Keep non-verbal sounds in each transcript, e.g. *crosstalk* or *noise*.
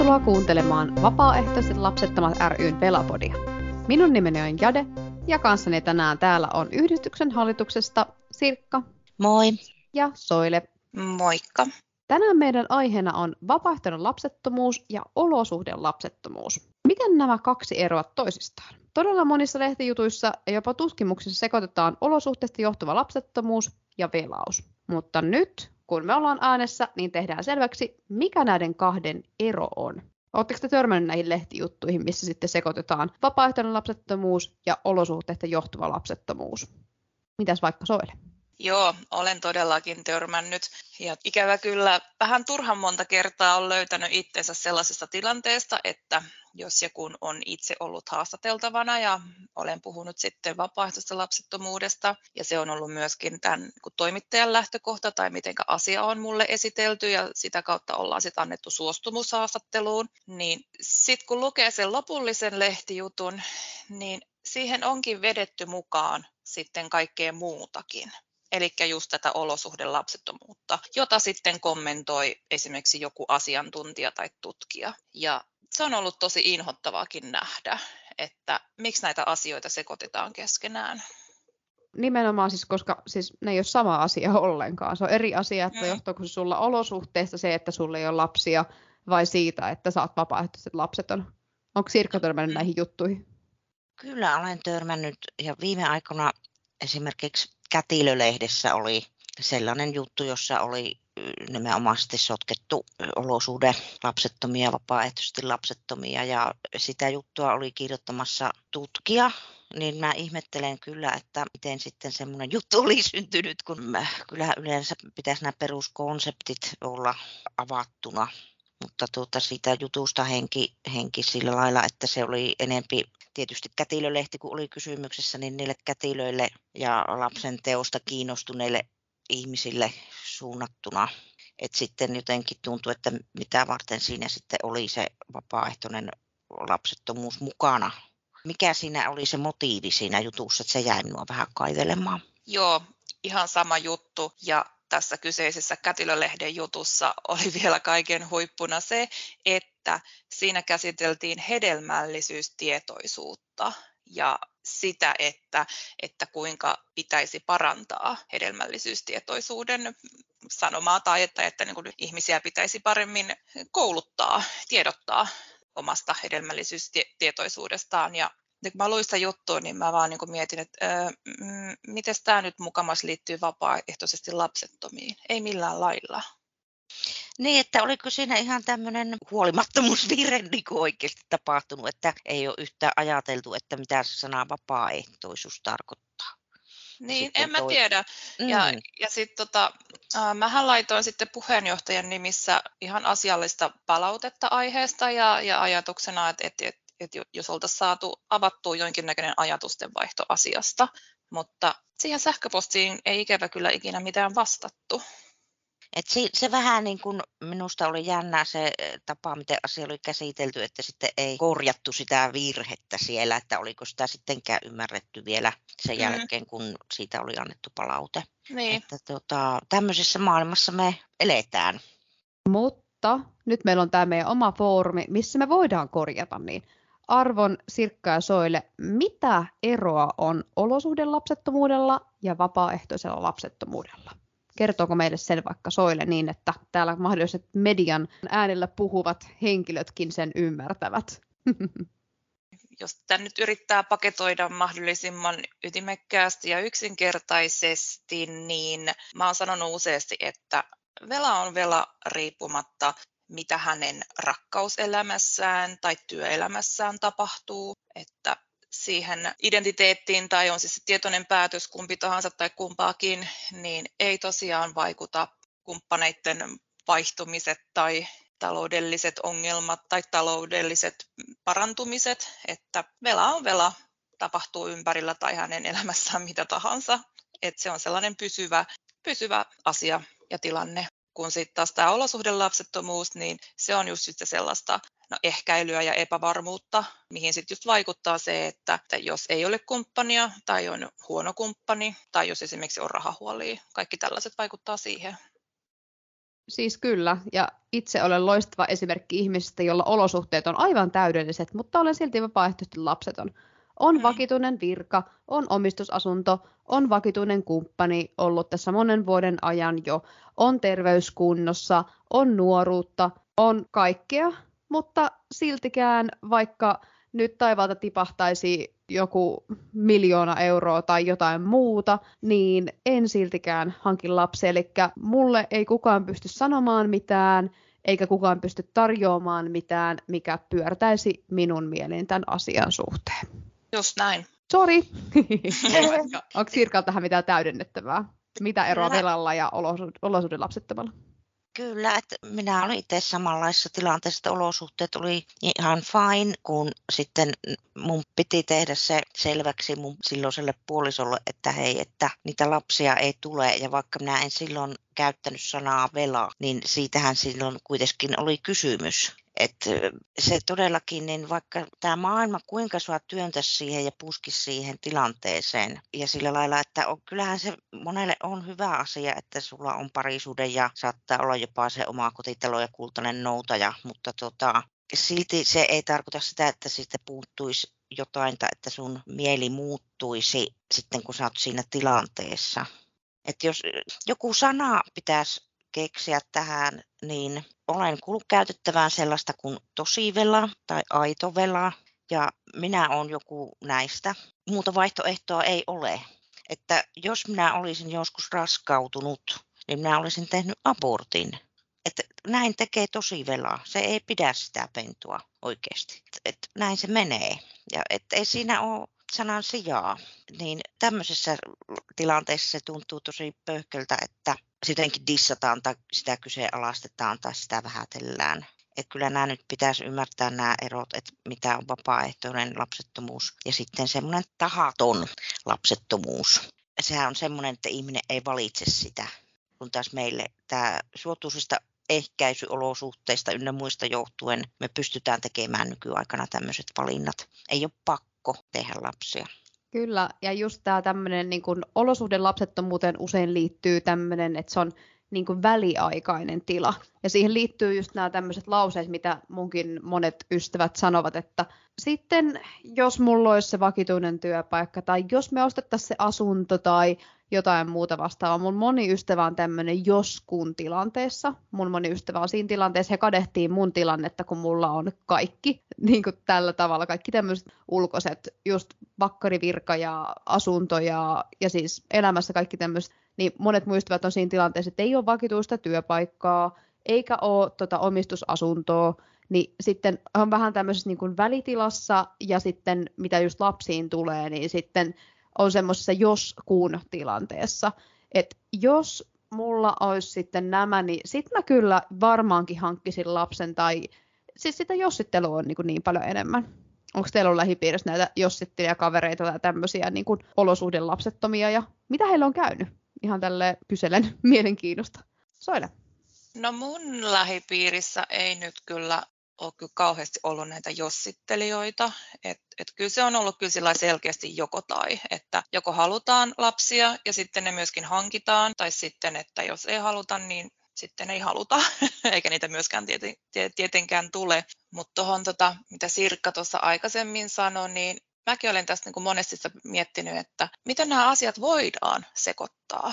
Tervetuloa kuuntelemaan Vapaaehtoiset lapsettomat ryn Velapodia. Minun nimeni on Jade ja kanssani tänään täällä on yhdistyksen hallituksesta Sirkka. Moi. Ja Soile. Moikka. Tänään meidän aiheena on vapaaehtoinen lapsettomuus ja olosuhde lapsettomuus. Miten nämä kaksi eroavat toisistaan? Todella monissa lehtijutuissa ja jopa tutkimuksissa sekoitetaan olosuhteista johtuva lapsettomuus ja velaus. Mutta nyt, kun me ollaan äänessä, niin tehdään selväksi, mikä näiden kahden ero on. Oletteko te törmänneet näihin lehtijuttuihin, missä sitten sekoitetaan vapaaehtoinen lapsettomuus ja olosuhteista johtuva lapsettomuus? Mitäs vaikka Soile? Joo, olen todellakin törmännyt. Ja ikävä kyllä vähän turhan monta kertaa on löytänyt itsensä sellaisesta tilanteesta, että jos ja kun on itse ollut haastateltavana ja olen puhunut sitten vapaaehtoisesta lapsettomuudesta ja se on ollut myöskin tämän toimittajan lähtökohta tai miten asia on mulle esitelty ja sitä kautta ollaan sitten annettu suostumus haastatteluun, niin sitten kun lukee sen lopullisen lehtijutun, niin siihen onkin vedetty mukaan sitten kaikkea muutakin eli just tätä olosuhdelapsettomuutta, jota sitten kommentoi esimerkiksi joku asiantuntija tai tutkija. Ja se on ollut tosi inhottavaakin nähdä, että miksi näitä asioita sekoitetaan keskenään. Nimenomaan siis, koska siis ne ei ole sama asia *laughs* ollenkaan. Se on eri asia, että mm. johtuuko se sulla olosuhteista se, että sulla ei ole lapsia, vai siitä, että saat vapaaehtoiset lapseton. Onko Sirkka törmännyt mm. näihin juttuihin? Kyllä olen törmännyt ja viime aikoina esimerkiksi Kätilölehdessä oli sellainen juttu, jossa oli nimenomaisesti sotkettu olosuhde lapsettomia, vapaaehtoisesti lapsettomia ja sitä juttua oli kirjoittamassa tutkija, niin mä ihmettelen kyllä, että miten sitten semmoinen juttu oli syntynyt, kun mä, kyllä yleensä pitäisi nämä peruskonseptit olla avattuna. Mutta tuota, siitä jutusta henki, henki sillä lailla, että se oli enempi tietysti kätilölehti, kun oli kysymyksessä, niin niille kätilöille ja lapsen teosta kiinnostuneille ihmisille suunnattuna. Et sitten jotenkin tuntui, että mitä varten siinä sitten oli se vapaaehtoinen lapsettomuus mukana. Mikä siinä oli se motiivi siinä jutussa, että se jäi minua vähän kaivelemaan? Joo, ihan sama juttu. Ja tässä kyseisessä Kätilölehden jutussa oli vielä kaiken huippuna se, että siinä käsiteltiin hedelmällisyystietoisuutta ja sitä, että, että kuinka pitäisi parantaa hedelmällisyystietoisuuden sanomaa tai että, että niin kuin ihmisiä pitäisi paremmin kouluttaa, tiedottaa omasta hedelmällisyystietoisuudestaan. Ja kun mä luin sitä juttua, niin mä vaan niin mietin, että öö, miten tämä nyt mukamas liittyy vapaaehtoisesti lapsettomiin. Ei millään lailla. Niin, että oliko siinä ihan tämmöinen huolimattomuusvirhe niin kuin oikeasti tapahtunut, että ei ole yhtään ajateltu, että mitä se sana vapaaehtoisuus tarkoittaa. Niin, sitten en mä toi... tiedä. Mm. Ja, ja sitten tota, äh, mähän laitoin sitten puheenjohtajan nimissä ihan asiallista palautetta aiheesta ja, ja ajatuksena, että, että, että, että jos oltaisiin saatu avattua jonkinnäköinen ajatusten vaihto asiasta, mutta siihen sähköpostiin ei ikävä kyllä ikinä mitään vastattu. Et se, se vähän niin kuin minusta oli jännää se eh, tapa, miten asia oli käsitelty, että sitten ei korjattu sitä virhettä siellä, että oliko sitä sittenkään ymmärretty vielä sen mm. jälkeen, kun siitä oli annettu palaute. Niin. Että tota, tämmöisessä maailmassa me eletään. Mutta nyt meillä on tämä meidän oma foorumi, missä me voidaan korjata niin. Arvon Sirkka ja Soille, mitä eroa on olosuhdelapsettomuudella ja vapaaehtoisella lapsettomuudella? Kertooko meille sen vaikka Soille niin, että täällä mahdolliset median äänellä puhuvat henkilötkin sen ymmärtävät? *laughs* Jos tämä nyt yrittää paketoida mahdollisimman ytimekkäästi ja yksinkertaisesti, niin mä oon sanonut useasti, että vela on vela riippumatta mitä hänen rakkauselämässään tai työelämässään tapahtuu, että siihen identiteettiin tai on siis tietoinen päätös kumpi tahansa tai kumpaakin, niin ei tosiaan vaikuta kumppaneiden vaihtumiset tai taloudelliset ongelmat tai taloudelliset parantumiset, että vela on vela, tapahtuu ympärillä tai hänen elämässään mitä tahansa. Että se on sellainen pysyvä, pysyvä asia ja tilanne. Kun sitten taas tämä olosuhdelapsettomuus, niin se on just sitten sellaista no, ehkäilyä ja epävarmuutta, mihin sitten just vaikuttaa se, että, että jos ei ole kumppania tai on huono kumppani tai jos esimerkiksi on rahahuolia, kaikki tällaiset vaikuttaa siihen. Siis kyllä, ja itse olen loistava esimerkki ihmisestä, jolla olosuhteet on aivan täydelliset, mutta olen silti vapaaehtoisesti lapseton. On mm. vakituinen virka, on omistusasunto, on vakituinen kumppani ollut tässä monen vuoden ajan jo, on terveyskunnossa, on nuoruutta, on kaikkea, mutta siltikään vaikka nyt taivaalta tipahtaisi joku miljoona euroa tai jotain muuta, niin en siltikään hankin lapsia. Eli mulle ei kukaan pysty sanomaan mitään, eikä kukaan pysty tarjoamaan mitään, mikä pyörtäisi minun mieliin tämän asian suhteen. Just näin. Sori. *laughs* *laughs* Onko Sirkalla tähän mitään täydennettävää? Mitä eroa velalla ja olosuuden lapsettomalla? Kyllä, että minä olin itse samanlaisessa tilanteessa, että olosuhteet oli ihan fine, kun sitten mun piti tehdä se selväksi mun silloiselle puolisolle, että hei, että niitä lapsia ei tule. Ja vaikka minä en silloin käyttänyt sanaa vela, niin siitähän silloin kuitenkin oli kysymys. Että se todellakin, niin vaikka tämä maailma kuinka sua työntäisi siihen ja puski siihen tilanteeseen ja sillä lailla, että on, kyllähän se monelle on hyvä asia, että sulla on parisuuden ja saattaa olla jopa se oma kotitalo ja kultainen noutaja, mutta tota, silti se ei tarkoita sitä, että siitä puuttuisi jotain tai että sun mieli muuttuisi sitten, kun sä oot siinä tilanteessa. Että jos joku sana pitäisi keksiä tähän, niin olen kuullut käytettävään sellaista kuin tosivela tai aitovela, ja minä olen joku näistä. Muuta vaihtoehtoa ei ole. Että jos minä olisin joskus raskautunut, niin minä olisin tehnyt abortin. Että näin tekee tosivela. Se ei pidä sitä pentua oikeasti. Että näin se menee. Ja että ei siinä ole sanan sijaa. Niin tämmöisessä tilanteessa se tuntuu tosi pöyhköltä, että sitenkin dissataan tai sitä kyseenalaistetaan tai sitä vähätellään. Et kyllä nämä nyt pitäisi ymmärtää nämä erot, että mitä on vapaaehtoinen lapsettomuus ja sitten semmoinen tahaton lapsettomuus. Sehän on semmoinen, että ihminen ei valitse sitä, kun taas meille tämä suotuisista ehkäisyolosuhteista ynnä muista johtuen me pystytään tekemään nykyaikana tämmöiset valinnat. Ei ole pakko tehdä lapsia. Kyllä, ja just tämä tämmöinen niin olosuhde lapsettomuuteen usein liittyy tämmöinen, että se on niin kuin väliaikainen tila. Ja siihen liittyy just nämä tämmöiset lauseet, mitä munkin monet ystävät sanovat, että sitten jos mulla olisi se vakituinen työpaikka, tai jos me ostettaisiin se asunto, tai jotain muuta vastaavaa. Mun moni ystävä on tämmöinen jos-kun tilanteessa. Mun moni ystävä on siinä tilanteessa. He kadehtiin mun tilannetta, kun mulla on kaikki *laughs* niin kuin tällä tavalla. Kaikki tämmöiset ulkoiset, just vakkarivirka ja asunto ja, ja siis elämässä kaikki tämmöiset. Niin monet muistavat on siinä tilanteessa, että ei ole vakituista työpaikkaa, eikä ole tota, omistusasuntoa, niin sitten on vähän tämmöisessä niin kuin välitilassa ja sitten mitä just lapsiin tulee, niin sitten on semmoisessa jos-kun tilanteessa. Että jos mulla olisi sitten nämä, niin sitten mä kyllä varmaankin hankkisin lapsen tai siis sitä jossittelua on niin, kuin niin paljon enemmän. Onko teillä ollut lähipiirissä näitä jossittelijakavereita tai tämmöisiä niin kuin olosuhdelapsettomia ja mitä heillä on käynyt? Ihan tälle kyselen *laughs* mielenkiinnosta. Soile. No mun lähipiirissä ei nyt kyllä ole kyllä kauheasti ollut näitä jossittelijoita. Et, et kyllä se on ollut kyllä selkeästi joko tai, että joko halutaan lapsia ja sitten ne myöskin hankitaan, tai sitten, että jos ei haluta, niin sitten ei haluta, *laughs* eikä niitä myöskään tieten, tietenkään tule. Mutta tuohon, tota, mitä Sirkka tuossa aikaisemmin sanoi, niin mäkin olen tästä niin monesti miettinyt, että miten nämä asiat voidaan sekoittaa.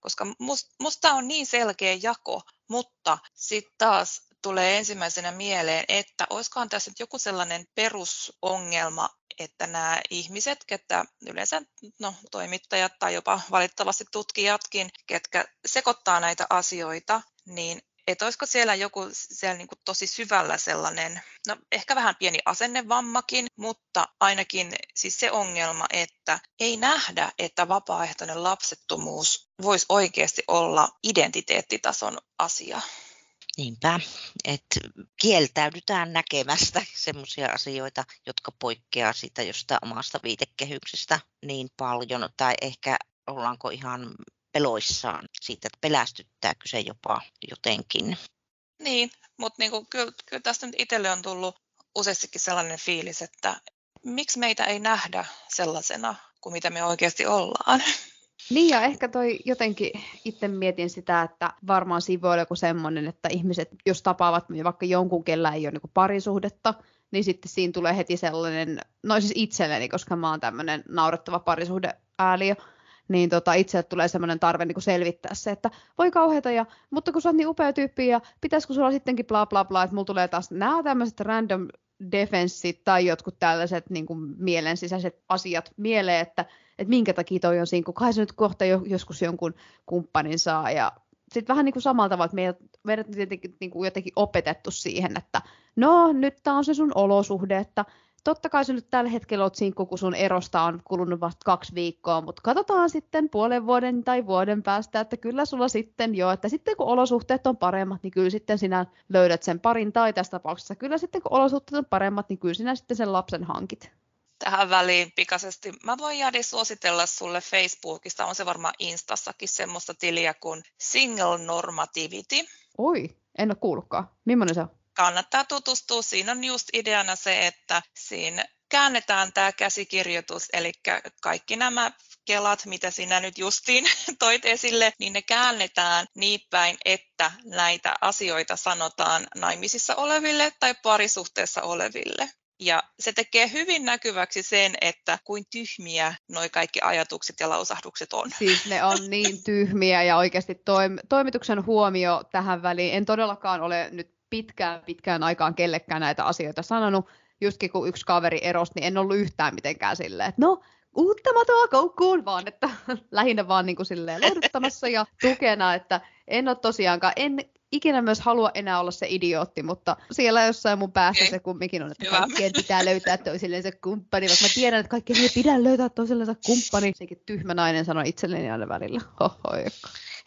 Koska musta on niin selkeä jako, mutta sitten taas tulee ensimmäisenä mieleen, että olisikohan tässä nyt joku sellainen perusongelma, että nämä ihmiset, ketkä yleensä no, toimittajat tai jopa valitettavasti tutkijatkin, ketkä sekoittaa näitä asioita, niin että olisiko siellä joku siellä niin tosi syvällä sellainen, no ehkä vähän pieni asennevammakin, mutta ainakin siis se ongelma, että ei nähdä, että vapaaehtoinen lapsettomuus voisi oikeasti olla identiteettitason asia. Niinpä, että kieltäydytään näkemästä sellaisia asioita, jotka poikkeaa siitä jostain omasta viitekehyksestä niin paljon, tai ehkä ollaanko ihan peloissaan siitä, että pelästyttääkö se jopa jotenkin. Niin, mutta niinku, kyllä, kyllä tästä nyt itselle on tullut useastikin sellainen fiilis, että miksi meitä ei nähdä sellaisena kuin mitä me oikeasti ollaan. Niin ja ehkä toi jotenkin, itse mietin sitä, että varmaan siinä voi olla joku semmoinen, että ihmiset, jos tapaavat vaikka jonkun, kellä ei ole niin parisuhdetta, niin sitten siinä tulee heti sellainen, no siis itselleni, koska mä oon tämmöinen naurettava parisuhdeääliö, niin tota, itselle tulee semmoinen tarve niin kuin selvittää se, että voi kauheata, ja, mutta kun sä oot niin upea tyyppi, ja pitäisikö sulla sittenkin bla bla bla, että mulla tulee taas nämä tämmöiset random defenssit tai jotkut tällaiset niin kuin mielen sisäiset asiat mieleen, että, että minkä takia toi on siinä, kun kai se nyt kohta joskus jonkun kumppanin saa, ja sitten vähän niin kuin samalla tavalla, että meidät, meidät tietenkin niin kuin jotenkin opetettu siihen, että no nyt tämä on se sun olosuhde, että totta kai sä nyt tällä hetkellä oot sinkku, kun sun erosta on kulunut vasta kaksi viikkoa, mutta katsotaan sitten puolen vuoden tai vuoden päästä, että kyllä sulla sitten jo, että sitten kun olosuhteet on paremmat, niin kyllä sitten sinä löydät sen parin, tai tässä tapauksessa kyllä sitten kun olosuhteet on paremmat, niin kyllä sinä sitten sen lapsen hankit tähän väliin pikaisesti. Mä voin Jari suositella sulle Facebookista, on se varmaan Instassakin semmoista tiliä kuin Single Normativity. Oi, en ole kuullutkaan. Millainen se on? Kannattaa tutustua. Siinä on just ideana se, että siinä käännetään tämä käsikirjoitus, eli kaikki nämä kelat, mitä sinä nyt justiin *laughs* toit esille, niin ne käännetään niin päin, että näitä asioita sanotaan naimisissa oleville tai parisuhteessa oleville. Ja se tekee hyvin näkyväksi sen, että kuin tyhmiä noi kaikki ajatukset ja lausahdukset on. *laughs* Siis ne on niin tyhmiä ja oikeasti toim- toimituksen huomio tähän väliin. En todellakaan ole nyt pitkään pitkään aikaan kellekään näitä asioita sanonut. Justkin kun yksi kaveri erosi, niin en ollut yhtään mitenkään silleen, että no, uutta matoa koukkuun, vaan että *laughs* lähinnä vaan niin kuin silleen lohduttamassa ja tukena, että en ole tosiaankaan, en ikinä myös halua enää olla se idiootti, mutta siellä jossain mun päässä okay. se kumminkin on, että kaikkien pitää löytää toisilleen se kumppani, vaikka mä tiedän, että kaikkien ei pidä löytää toisilleen kumppani. Sekin tyhmä nainen sanoi itselleni aina välillä. Hoho,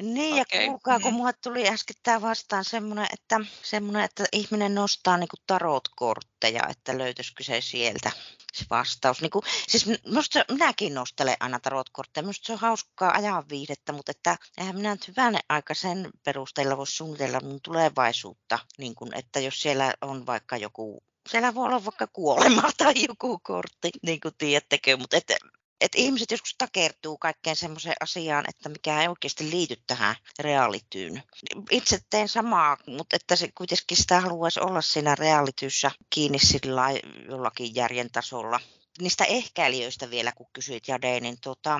niin, okay. ja kuulkaa, kun mm. mulle tuli äsken vastaan semmoinen, että, semmoinen, että ihminen nostaa niin tarotkortteja, että löytyisikö se sieltä se vastaus. Niin kuin, siis musta, minäkin nostelen aina tarotkortteja, minusta se on hauskaa ajan viihdettä, mutta että eihän minä nyt hyvänä aika sen perusteella voi suunnitella mun tulevaisuutta, niin kuin, että jos siellä on vaikka joku siellä voi olla vaikka kuolema *laughs* tai joku kortti, niin kuin tiedättekö, mutta että että ihmiset joskus takertuu kaikkeen semmoiseen asiaan, että mikä ei oikeasti liity tähän reaalityyn. Itse teen samaa, mutta että se kuitenkin sitä haluaisi olla siinä reaalityssä kiinni sillä jollakin järjen tasolla. Niistä ehkäilijöistä vielä, kun kysyit Jade, niin tota,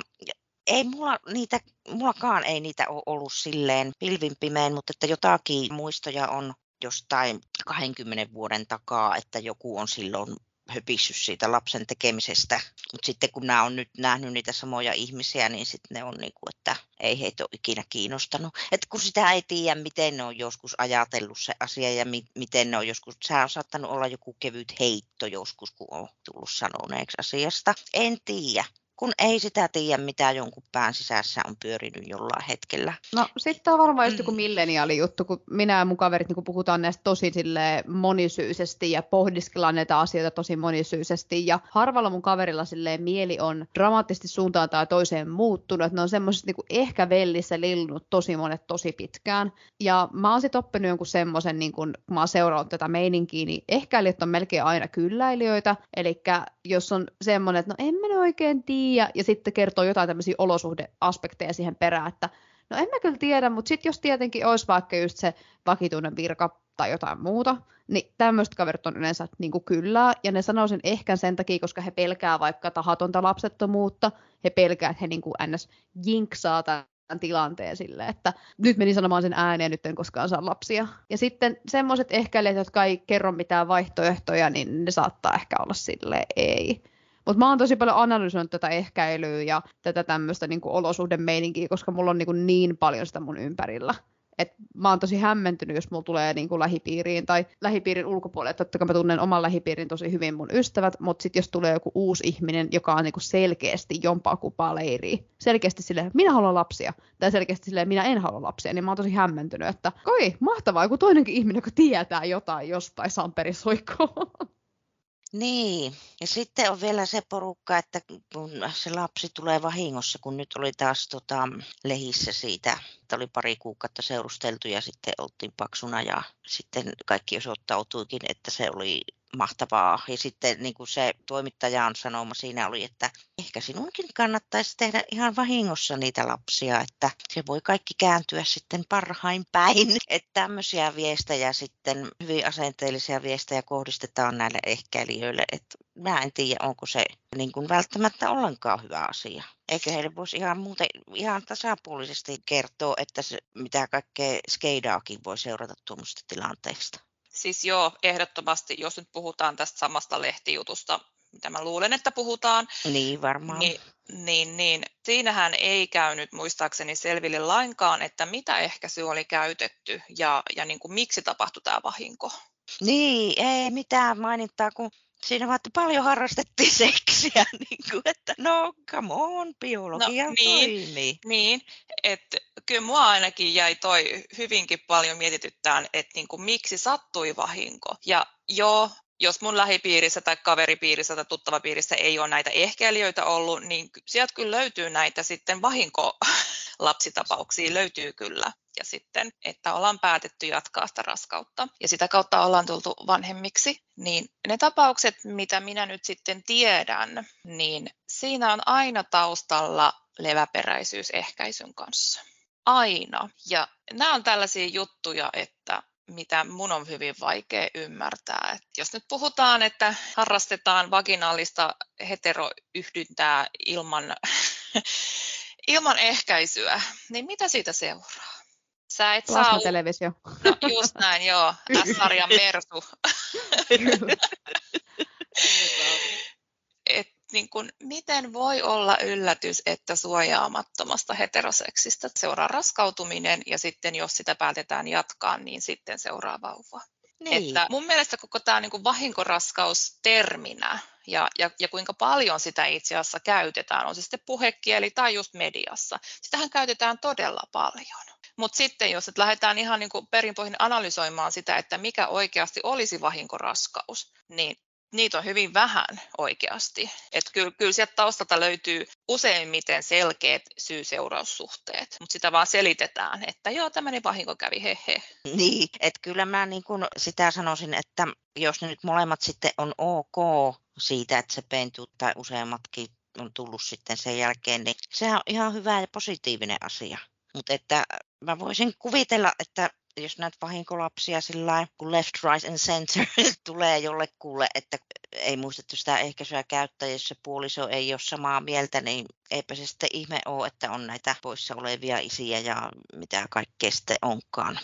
ei mulla niitä, mullakaan ei niitä ole ollut silleen pilvin pimein, mutta että jotakin muistoja on jostain 20 vuoden takaa, että joku on silloin höpissyt siitä lapsen tekemisestä. Mutta sitten kun nämä on nyt nähnyt niitä samoja ihmisiä, niin sitten ne on niin kuin, että ei heitä ole ikinä kiinnostanut. Et kun sitä ei tiedä, miten ne on joskus ajatellut se asia ja mi- miten ne on joskus, se on saattanut olla joku kevyt heitto joskus, kun on tullut sanoneeksi asiasta. En tiedä kun ei sitä tiedä, mitä jonkun pään sisässä on pyörinyt jollain hetkellä. No sitten on varmaan just joku mm. milleniaali juttu, kun minä ja mun kaverit niin puhutaan näistä tosi monisyisesti ja pohdiskellaan näitä asioita tosi monisyisesti. Ja harvalla mun kaverilla silleen mieli on dramaattisesti suuntaan tai toiseen muuttunut, että ne on semmoiset niin ehkä vellissä lillunut tosi monet tosi pitkään. Ja mä oon sitten oppinut jonkun semmoisen, niin kun mä oon seurannut tätä meininkiä, niin ehkäilijät on melkein aina kylläilijöitä. Eli jos on semmoinen, että no en mä oikein tiedä, tiedä, ja sitten kertoo jotain tämmöisiä olosuhdeaspekteja siihen perään, että no en mä kyllä tiedä, mutta sitten jos tietenkin olisi vaikka just se vakituinen virka tai jotain muuta, niin tämmöiset kaverit on yleensä niin kuin kyllä, ja ne sanoo sen ehkä sen takia, koska he pelkää vaikka tahatonta lapsettomuutta, he pelkää, että he niin kuin ns. jinksaa tämän tilanteen sille, että nyt meni sanomaan sen ääneen, nyt en koskaan saa lapsia. Ja sitten semmoiset ehkäilijät, jotka ei kerro mitään vaihtoehtoja, niin ne saattaa ehkä olla sille ei. Mutta mä oon tosi paljon analysoinut tätä ehkäilyä ja tätä tämmöistä niin olosuhdemeininkiä, koska mulla on niin, kuin niin paljon sitä mun ympärillä. Et mä oon tosi hämmentynyt, jos mulla tulee niin kuin lähipiiriin tai lähipiirin ulkopuolelle. Totta kai mä tunnen oman lähipiirin tosi hyvin mun ystävät, mutta sitten jos tulee joku uusi ihminen, joka on niin kuin selkeästi jompaa kupaa leiriä, selkeästi silleen, minä haluan lapsia, tai selkeästi silleen, minä en halua lapsia, niin mä oon tosi hämmentynyt, että oi, mahtavaa, joku toinenkin ihminen, joka tietää jotain jostain Samperi *laughs* Niin, ja sitten on vielä se porukka, että kun se lapsi tulee vahingossa, kun nyt oli taas tota, lehissä siitä, että oli pari kuukautta seurusteltu ja sitten oltiin paksuna ja sitten kaikki osoittautuikin, että se oli mahtavaa. Ja sitten niin kuin se toimittajan sanoma siinä oli, että ehkä sinunkin kannattaisi tehdä ihan vahingossa niitä lapsia, että se voi kaikki kääntyä sitten parhain päin. *laughs* Että tämmöisiä viestejä sitten, hyvin asenteellisia viestejä kohdistetaan näille ehkäilijöille. Että mä en tiedä, onko se niin kuin välttämättä ollenkaan hyvä asia. Eikö heille voisi ihan muuten ihan tasapuolisesti kertoa, että se, mitä kaikkea skeidaakin voi seurata tuommoista tilanteesta. Siis joo, ehdottomasti, jos nyt puhutaan tästä samasta lehtijutusta, mitä mä luulen, että puhutaan. Niin, varmaan. Niin, niin, niin siinähän ei käynyt muistaakseni selville lainkaan, että mitä ehkäisy oli käytetty ja, ja niin kuin, miksi tapahtui tämä vahinko. Niin, ei mitään mainittaa, kun siinä vaan, paljon harrastettiin *laughs* seksiä, niin kuin, että no come on, biologia no, niin, toimii. Niin, että kyllä mua ainakin jäi toi hyvinkin paljon mietityttään, että niin kuin, miksi sattui vahinko. Ja joo, jos mun lähipiirissä tai kaveripiirissä tai tuttavapiirissä ei ole näitä ehkäilijöitä ollut, niin sieltä kyllä löytyy näitä sitten vahinkolapsitapauksia, *laughs* löytyy kyllä. Ja sitten, että ollaan päätetty jatkaa sitä raskautta ja sitä kautta ollaan tultu vanhemmiksi, niin ne tapaukset, mitä minä nyt sitten tiedän, niin siinä on aina taustalla leväperäisyys ehkäisyn kanssa. Aina. Ja nämä on tällaisia juttuja, että mitä mun on hyvin vaikea ymmärtää. Et jos nyt puhutaan, että harrastetaan vaginaalista heteroyhdyntää ilman, *laughs* ilman ehkäisyä, niin mitä siitä seuraa? Sä et saa... televisio. No just näin, joo. *laughs* S-sarjan Mersu. *laughs* Et niin kun, miten voi olla yllätys, että suojaamattomasta heteroseksistä seuraa raskautuminen ja sitten jos sitä päätetään jatkaa, niin sitten seuraa vauva. Niin. Että mun mielestä koko tämä niin vahinkoraskaus terminä ja, ja, ja kuinka paljon sitä itse asiassa käytetään, on se sitten puhekieli tai just mediassa, sitähän käytetään todella paljon. Mutta sitten jos et lähdetään ihan niin perinpohjin analysoimaan sitä, että mikä oikeasti olisi vahinkoraskaus, niin niitä on hyvin vähän oikeasti. Että kyllä, kyllä sieltä taustalta löytyy useimmiten selkeät syy-seuraussuhteet, mutta sitä vaan selitetään, että joo, tämmöinen vahinko kävi, he he. Niin, että kyllä mä niin kuin sitä sanoisin, että jos nyt molemmat sitten on ok siitä, että se pentuu tai useammatkin on tullut sitten sen jälkeen, niin sehän on ihan hyvä ja positiivinen asia. Mutta että mä voisin kuvitella, että jos näitä vahinkolapsia sillä kun left, right and center *laughs* tulee jollekulle, että ei muistettu sitä ehkäisyä käyttää, jos se puoliso ei ole samaa mieltä, niin eipä se sitten ihme ole, että on näitä poissa olevia isiä ja mitä kaikkea sitten onkaan.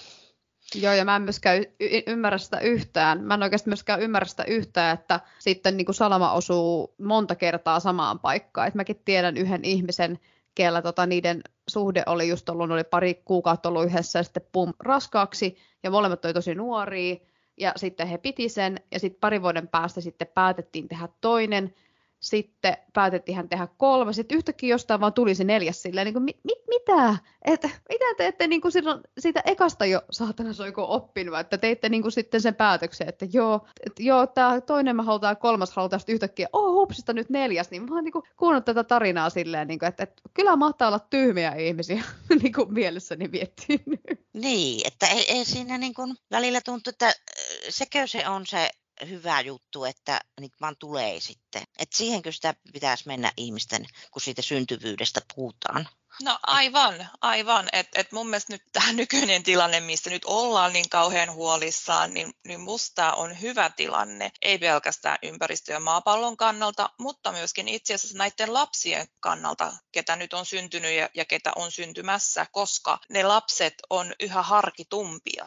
Joo, ja mä en myöskään y- ymmärrä sitä yhtään. Mä en oikeasti myöskään ymmärrä sitä yhtään, että sitten niin kuin salama osuu monta kertaa samaan paikkaan. Et mäkin tiedän yhden ihmisen, kellä tota, niiden suhde oli just ollut, oli pari kuukautta ollut yhdessä ja sitten pum, raskaaksi. Ja molemmat oli tosi nuoria. Ja sitten he piti sen. Ja sitten pari vuoden päästä sitten päätettiin tehdä toinen sitten päätettiin hän tehdä kolme, sitten yhtäkkiä jostain vaan tuli se neljäs silleen, niin kuin, mit, mit, mitä? Että, mitä te ette niin kuin silloin, siitä ekasta jo saatana soiko oppinut, että teitte niin kuin sitten sen päätöksen, että joo, että joo tämä toinen mä halutaan, kolmas halutaan sitten yhtäkkiä, oh hupsista nyt neljäs, niin mä oon niin kuin tätä tarinaa silleen, niin kuin, että, että kyllä mahtaa olla tyhmiä ihmisiä, *laughs* niin kuin mielessäni miettii. Niin, että ei, ei siinä niin kuin välillä tuntuu, että sekö se on se hyvä juttu, että niitä vaan tulee sitten. Et siihenkö sitä pitäisi mennä ihmisten, kun siitä syntyvyydestä puhutaan? No aivan, aivan. Et, et mun mielestä nyt tämä *laughs* nykyinen tilanne, mistä nyt ollaan niin kauhean huolissaan, niin, niin musta on hyvä tilanne, ei pelkästään ympäristö- ja maapallon kannalta, mutta myöskin itse asiassa näiden lapsien kannalta, ketä nyt on syntynyt ja, ja ketä on syntymässä, koska ne lapset on yhä harkitumpia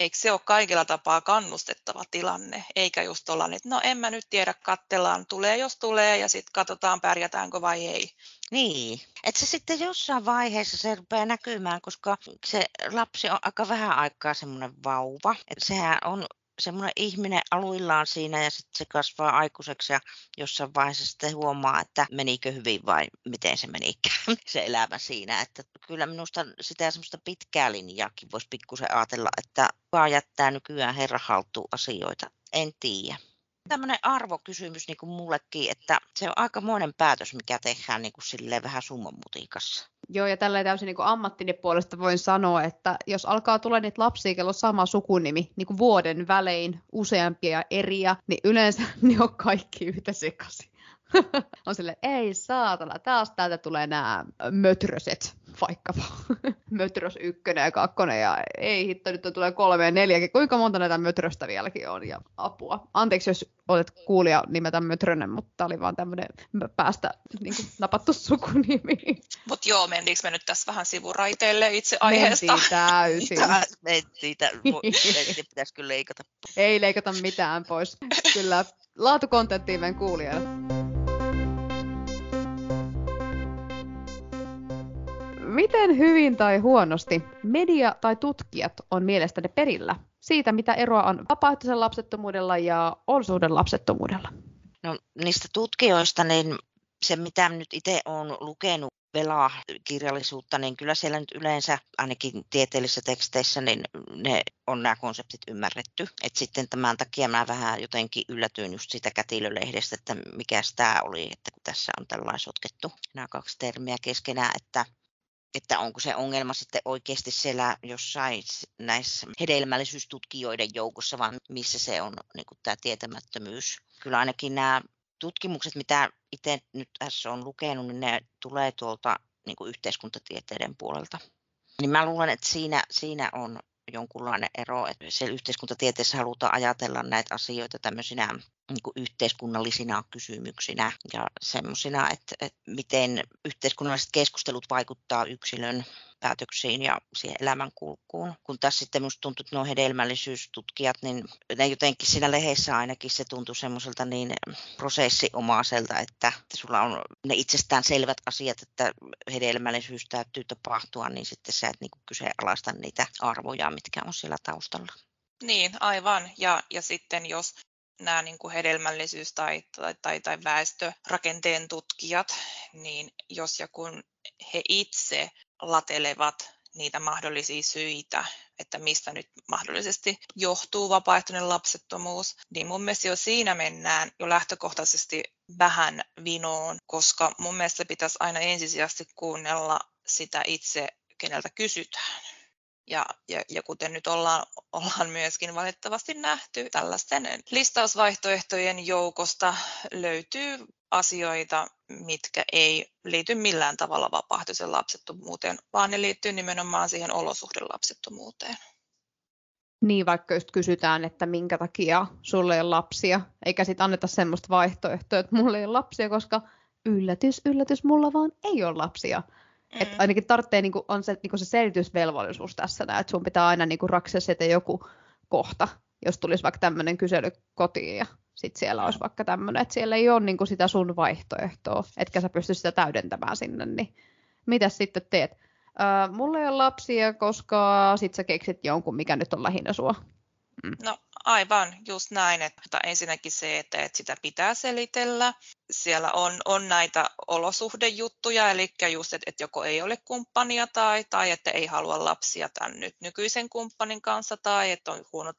eikö se ole kaikilla tapaa kannustettava tilanne, eikä just tuollainen, että no en mä nyt tiedä, kattellaan, tulee jos tulee ja sitten katsotaan pärjätäänkö vai ei. Niin, että se sitten jossain vaiheessa se rupeaa näkymään, koska se lapsi on aika vähän aikaa semmoinen vauva. Et sehän on semmoinen ihminen aluillaan siinä ja sitten se kasvaa aikuiseksi ja jossain vaiheessa sitten huomaa, että menikö hyvin vai miten se menikään *laughs* se elämä siinä. Että kyllä minusta sitä semmoista pitkää linjaakin voisi pikkusen ajatella, että kuka jättää nykyään herra haltuun asioita. En tiedä tämmöinen arvokysymys niin kuin mullekin, että se on aikamoinen päätös, mikä tehdään niin kuin silleen vähän summan mutikassa. Joo, ja tällä täysin niin ammattini puolesta voin sanoa, että jos alkaa tulla niitä lapsia, kello on sama sukunimi, niin kuin vuoden välein useampia eriä, niin yleensä *laughs* ne on kaikki yhtä sekaisin. *laughs* on sille, ei saatana, taas täältä tulee nämä mötröset, vaikkapa. *laughs* Mötrös ykkönen ja kakkonen, ja ei hitto, nyt tulee kolme ja neljäkin. Kuinka monta näitä mötröstä vieläkin on, ja apua. Anteeksi, jos olet kuulija nimetä mötrönen, mutta oli vaan tämmöinen päästä niin kuin, napattu sukunimi. *laughs* Mutta joo, mentiinkö me nyt tässä vähän sivuraiteille itse aiheesta? Mentiin täysin. Mentiin, pitäisi kyllä leikata. Ei leikata mitään pois. Kyllä laatukontenttiin meidän kuulijoille. Miten hyvin tai huonosti media tai tutkijat on mielestäni perillä siitä, mitä eroa on vapaaehtoisen lapsettomuudella ja olosuuden lapsettomuudella? No, niistä tutkijoista, niin se mitä nyt itse olen lukenut Vela-kirjallisuutta, niin kyllä siellä nyt yleensä ainakin tieteellisissä teksteissä niin ne on nämä konseptit ymmärretty. Et sitten tämän takia mä vähän jotenkin yllätyin just siitä kätilölehdestä, että mikä tämä oli, että kun tässä on tällainen sotkettu nämä kaksi termiä keskenään, että että onko se ongelma sitten oikeasti siellä jossain näissä hedelmällisyystutkijoiden joukossa, vaan missä se on niin kuin tämä tietämättömyys. Kyllä ainakin nämä tutkimukset, mitä itse nyt tässä on lukenut, niin ne tulee tuolta niin kuin yhteiskuntatieteiden puolelta. Niin mä luulen, että siinä, siinä on jonkunlainen ero, että siellä yhteiskuntatieteessä halutaan ajatella näitä asioita tämmöisinä niin kuin yhteiskunnallisina kysymyksinä ja semmoisina, että, että miten yhteiskunnalliset keskustelut vaikuttaa yksilön päätöksiin ja siihen elämänkulkuun. Kun tässä sitten minusta tuntuu, että nuo hedelmällisyystutkijat, niin ne jotenkin siinä lehdessä ainakin se tuntui semmoiselta niin prosessiomaiselta, että sulla on ne itsestään selvät asiat, että hedelmällisyys täytyy tapahtua, niin sitten sä et niin kyseenalaista niitä arvoja, mitkä on siellä taustalla. Niin, aivan. Ja, ja sitten jos nämä niin kuin hedelmällisyys- tai, tai, tai, tai väestörakenteen tutkijat, niin jos ja kun he itse latelevat niitä mahdollisia syitä, että mistä nyt mahdollisesti johtuu vapaaehtoinen lapsettomuus, niin mun mielestä jo siinä mennään jo lähtökohtaisesti vähän vinoon, koska mun mielestä pitäisi aina ensisijaisesti kuunnella sitä itse, keneltä kysytään. Ja, ja, ja kuten nyt ollaan, ollaan myöskin valitettavasti nähty, tällaisten listausvaihtoehtojen joukosta löytyy asioita, mitkä ei liity millään tavalla vapaaehtoisen lapsettomuuteen, vaan ne liittyy nimenomaan siihen olosuhdelapsettomuuteen. Niin, vaikka just kysytään, että minkä takia sulle ei ole lapsia, eikä sitten anneta semmoista vaihtoehtoa, että mulla ei ole lapsia, koska yllätys, yllätys, mulla vaan ei ole lapsia. Mm. Et ainakin tarvitsee, niin on se, niin se selitysvelvollisuus tässä, että sun pitää aina niin raksia sieltä joku kohta, jos tulisi vaikka tämmöinen kysely kotiin ja sitten siellä olisi vaikka tämmöinen, että siellä ei ole niin kuin sitä sun vaihtoehtoa, etkä sä pysty sitä täydentämään sinne, niin mitä sitten teet? Öö, mulla ei ole lapsia, koska sit sä keksit jonkun, mikä nyt on lähinnä sua. Mm. No aivan, just näin. Että ensinnäkin se, että, että sitä pitää selitellä. Siellä on, on näitä olosuhdejuttuja, eli just, että, että joko ei ole kumppania tai, tai että ei halua lapsia tämän nyt nykyisen kumppanin kanssa tai että on huono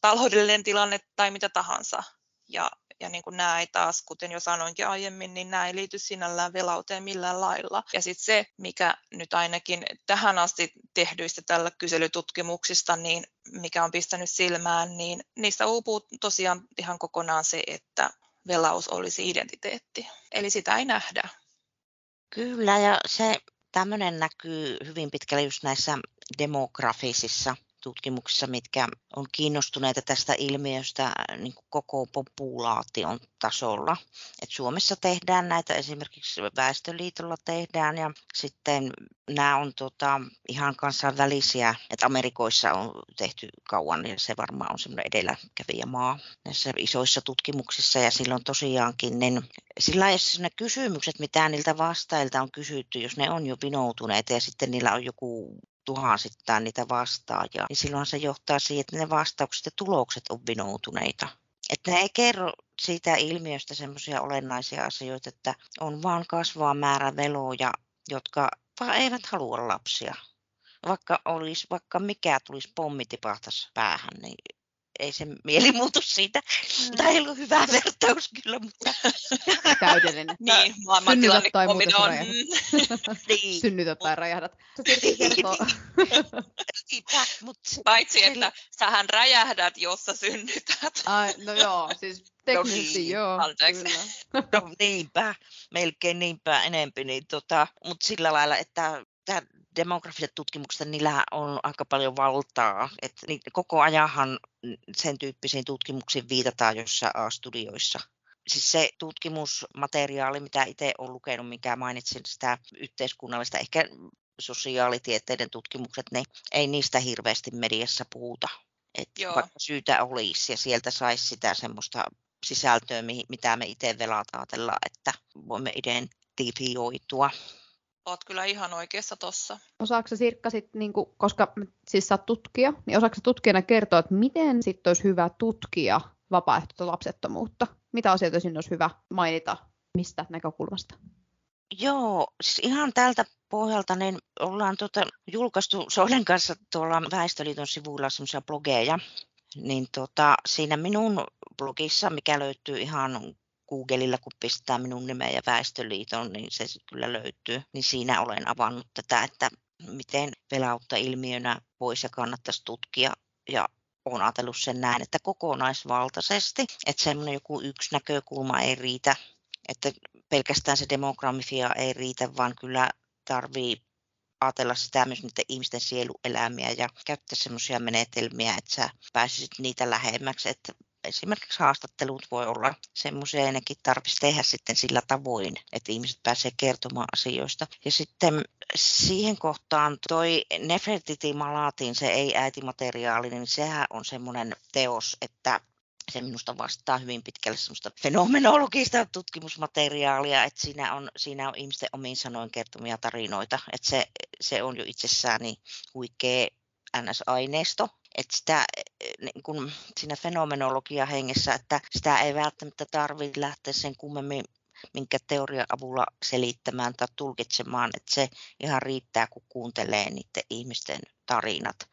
taloudellinen tilanne tai mitä tahansa. Ja, ja niin kuin nämä ei taas, kuten jo sanoinkin aiemmin, niin nämä ei liity sinällään velauteen millään lailla. Ja sitten se, mikä nyt ainakin tähän asti tehdyistä tällä kyselytutkimuksista, niin mikä on pistänyt silmään, niin niistä uupuu tosiaan ihan kokonaan se, että velaus olisi identiteetti. Eli sitä ei nähdä. Kyllä, ja se tämmöinen näkyy hyvin pitkälle just näissä demografisissa tutkimuksissa, mitkä on kiinnostuneita tästä ilmiöstä niin koko populaation tasolla. Et Suomessa tehdään näitä esimerkiksi Väestöliitolla tehdään ja sitten nämä on tota, ihan kansainvälisiä, että Amerikoissa on tehty kauan ja se varmaan on semmoinen edelläkävijämaa näissä isoissa tutkimuksissa ja silloin tosiaankin niin sillä jos ne kysymykset, mitä niiltä vastailta on kysytty, jos ne on jo vinoutuneita ja sitten niillä on joku tuhansittain niitä vastaajia, niin silloin se johtaa siihen, että ne vastaukset ja tulokset on vinoutuneita. Että ne ei kerro siitä ilmiöstä semmoisia olennaisia asioita, että on vaan kasvaa määrä veloja, jotka vaan eivät halua lapsia. Vaikka olisi, vaikka mikä tulisi pommi tipahtaisi päähän, niin ei se mieli muutu siitä. Mm. Tämä ei ollut hyvä vertaus kyllä, mutta... Täydellinen. *laughs* niin, maailmantilanne tai on. *laughs* niin. Synnytät tai räjähdät. Se kertoo. *laughs* Paitsi, että sähän räjähdät, jos sä synnytät. Ai, no joo, siis teknisesti no niin, joo. Anteeksi. No niinpä, melkein niinpä enempi. Niin tota, mutta sillä lailla, että tämä demografiset tutkimukset, niillä on aika paljon valtaa. että niin koko ajanhan sen tyyppisiin tutkimuksiin viitataan jossain A-studioissa. Siis se tutkimusmateriaali, mitä itse olen lukenut, mikä mainitsin sitä yhteiskunnallista, ehkä sosiaalitieteiden tutkimukset, niin ei niistä hirveästi mediassa puhuta. Että vaikka syytä olisi ja sieltä saisi sitä semmoista sisältöä, mitä me itse velat ajatellaan, että voimme identifioitua. Oot kyllä ihan oikeassa tossa. Osaatko Sirkka sit, niin kuin, koska siis sä oot tutkija, niin osaatko tutkijana kertoa, että miten sitten olisi hyvä tutkia vapaaehtoista lapsettomuutta? Mitä asioita sinne olisi hyvä mainita, mistä näkökulmasta? Joo, siis ihan tältä pohjalta niin ollaan tuota, julkaistu Soilen kanssa tuolla Väestöliiton sivuilla semmoisia blogeja, niin tota, siinä minun blogissa, mikä löytyy ihan Googlella, kun pistää minun nimeä ja Väestöliiton, niin se kyllä löytyy. Niin siinä olen avannut tätä, että miten velautta ilmiönä voisi ja kannattaisi tutkia. Ja olen ajatellut sen näin, että kokonaisvaltaisesti, että semmoinen joku yksi näkökulma ei riitä, että pelkästään se demografia ei riitä, vaan kyllä tarvii ajatella sitä myös niiden ihmisten sieluelämiä ja käyttää semmoisia menetelmiä, että sä pääsisit niitä lähemmäksi. Että esimerkiksi haastattelut voi olla semmoisia, ja nekin tarvitsisi tehdä sitten sillä tavoin, että ihmiset pääsee kertomaan asioista. Ja sitten siihen kohtaan toi Nefertiti Malatin, se ei-äitimateriaali, niin sehän on semmoinen teos, että se minusta vastaa hyvin pitkälle semmoista fenomenologista tutkimusmateriaalia, että siinä on, siinä on ihmisten omiin sanoin kertomia tarinoita, että se, se on jo itsessään niin huikea NS-aineisto, että sitä niin kun siinä fenomenologia hengessä, että sitä ei välttämättä tarvitse lähteä sen kummemmin minkä teorian avulla selittämään tai tulkitsemaan, että se ihan riittää, kun kuuntelee niiden ihmisten tarinat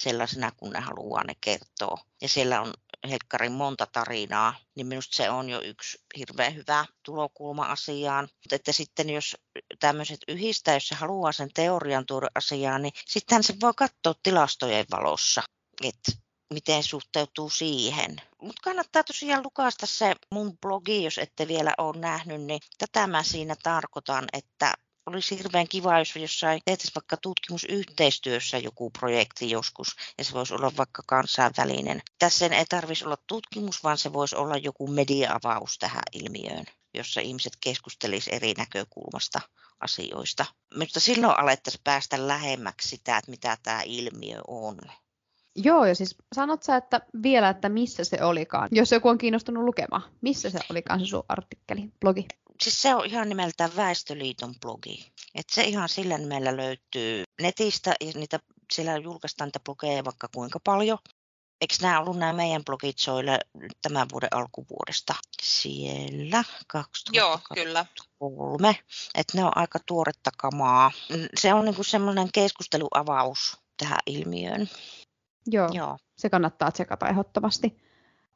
sellaisena, kun ne haluaa ne kertoa. Ja siellä on helkkarin monta tarinaa, niin minusta se on jo yksi hirveän hyvä tulokulma asiaan. Mutta että sitten jos tämmöiset yhdistää, jos se haluaa sen teorian tuoda asiaan, niin sitten se voi katsoa tilastojen valossa, että miten suhteutuu siihen. Mutta kannattaa tosiaan lukasta se mun blogi, jos ette vielä ole nähnyt, niin tätä mä siinä tarkoitan, että olisi hirveän kiva, jos jossain tehtäisiin vaikka tutkimusyhteistyössä joku projekti joskus, ja se voisi olla vaikka kansainvälinen. Tässä ei tarvitsisi olla tutkimus, vaan se voisi olla joku media-avaus tähän ilmiöön, jossa ihmiset keskustelisivat eri näkökulmasta asioista. Mutta silloin alettaisiin päästä lähemmäksi sitä, että mitä tämä ilmiö on. Joo, ja siis sanot sä että vielä, että missä se olikaan, jos joku on kiinnostunut lukemaan. Missä se olikaan se sun artikkeli, blogi? Siis se on ihan nimeltään Väestöliiton blogi. Et se ihan sillä nimellä löytyy netistä ja niitä, siellä julkaistaan niitä blogeja vaikka kuinka paljon. Eikö nämä ollut nämä meidän blogit Soille tämän vuoden alkuvuodesta? Siellä 2003. Joo, kyllä. Että ne on aika tuoretta kamaa. Se on niinku semmoinen keskusteluavaus tähän ilmiöön. Joo, Joo, se kannattaa tsekata ehdottomasti.